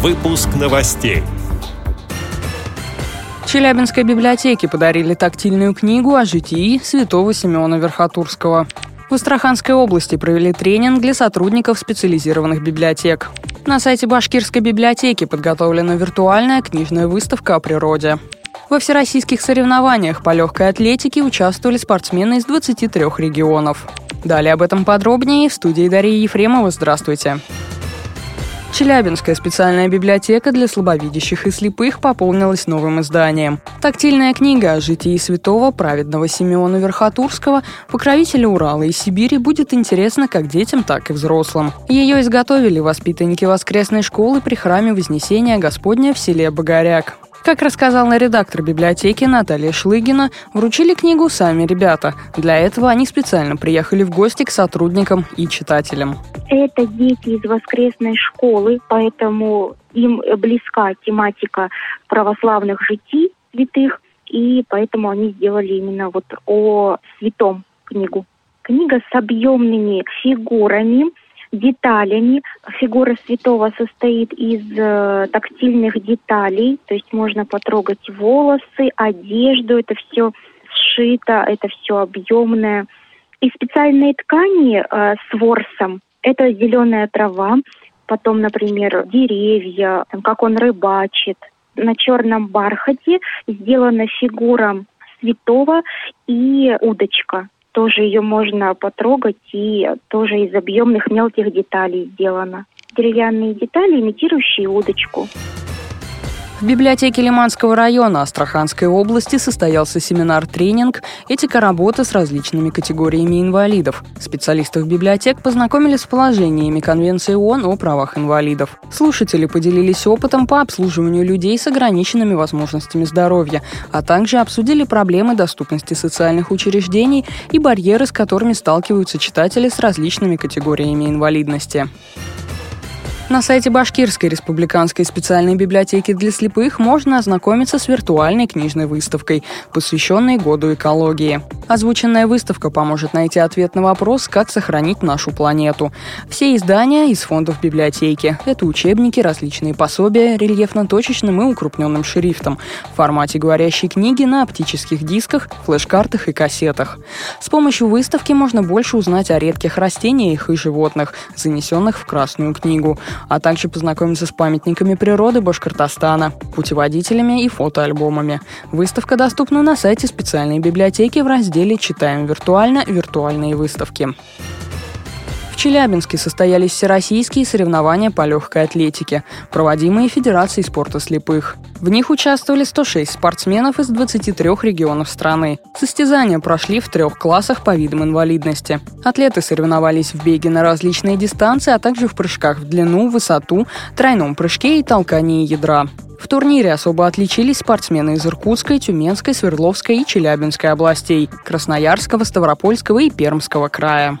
Выпуск новостей. Челябинской библиотеке подарили тактильную книгу о житии святого Симеона Верхотурского. В Астраханской области провели тренинг для сотрудников специализированных библиотек. На сайте Башкирской библиотеки подготовлена виртуальная книжная выставка о природе. Во всероссийских соревнованиях по легкой атлетике участвовали спортсмены из 23 регионов. Далее об этом подробнее в студии Дарьи Ефремова. Здравствуйте. Челябинская специальная библиотека для слабовидящих и слепых пополнилась новым изданием. Тактильная книга о житии святого праведного Симеона Верхотурского, покровителя Урала и Сибири, будет интересна как детям, так и взрослым. Ее изготовили воспитанники воскресной школы при храме Вознесения Господня в селе Богоряк. Как рассказала редактор библиотеки Наталья Шлыгина, вручили книгу сами ребята. Для этого они специально приехали в гости к сотрудникам и читателям. Это дети из воскресной школы, поэтому им близка тематика православных житий святых, и поэтому они сделали именно вот о святом книгу. Книга с объемными фигурами, деталями. Фигура святого состоит из э, тактильных деталей, то есть можно потрогать волосы, одежду, это все сшито, это все объемное. И специальные ткани э, с ворсом, это зеленая трава, потом, например, деревья, там, как он рыбачит. На черном бархате сделана фигура святого и удочка тоже ее можно потрогать и тоже из объемных мелких деталей сделано. Деревянные детали, имитирующие удочку. В библиотеке Лиманского района Астраханской области состоялся семинар-тренинг «Этика работы с различными категориями инвалидов». Специалистов библиотек познакомили с положениями Конвенции ООН о правах инвалидов. Слушатели поделились опытом по обслуживанию людей с ограниченными возможностями здоровья, а также обсудили проблемы доступности социальных учреждений и барьеры, с которыми сталкиваются читатели с различными категориями инвалидности. На сайте Башкирской республиканской специальной библиотеки для слепых можно ознакомиться с виртуальной книжной выставкой, посвященной году экологии. Озвученная выставка поможет найти ответ на вопрос, как сохранить нашу планету. Все издания из фондов библиотеки. Это учебники, различные пособия, рельефно-точечным и укрупненным шрифтом, в формате говорящей книги на оптических дисках, флеш-картах и кассетах. С помощью выставки можно больше узнать о редких растениях и животных, занесенных в Красную книгу а также познакомиться с памятниками природы Башкортостана, путеводителями и фотоальбомами. Выставка доступна на сайте специальной библиотеки в разделе «Читаем виртуально. Виртуальные выставки». Челябинске состоялись всероссийские соревнования по легкой атлетике, проводимые Федерацией спорта слепых. В них участвовали 106 спортсменов из 23 регионов страны. Состязания прошли в трех классах по видам инвалидности. Атлеты соревновались в беге на различные дистанции, а также в прыжках в длину, высоту, тройном прыжке и толкании ядра. В турнире особо отличились спортсмены из Иркутской, Тюменской, Свердловской и Челябинской областей, Красноярского, Ставропольского и Пермского края.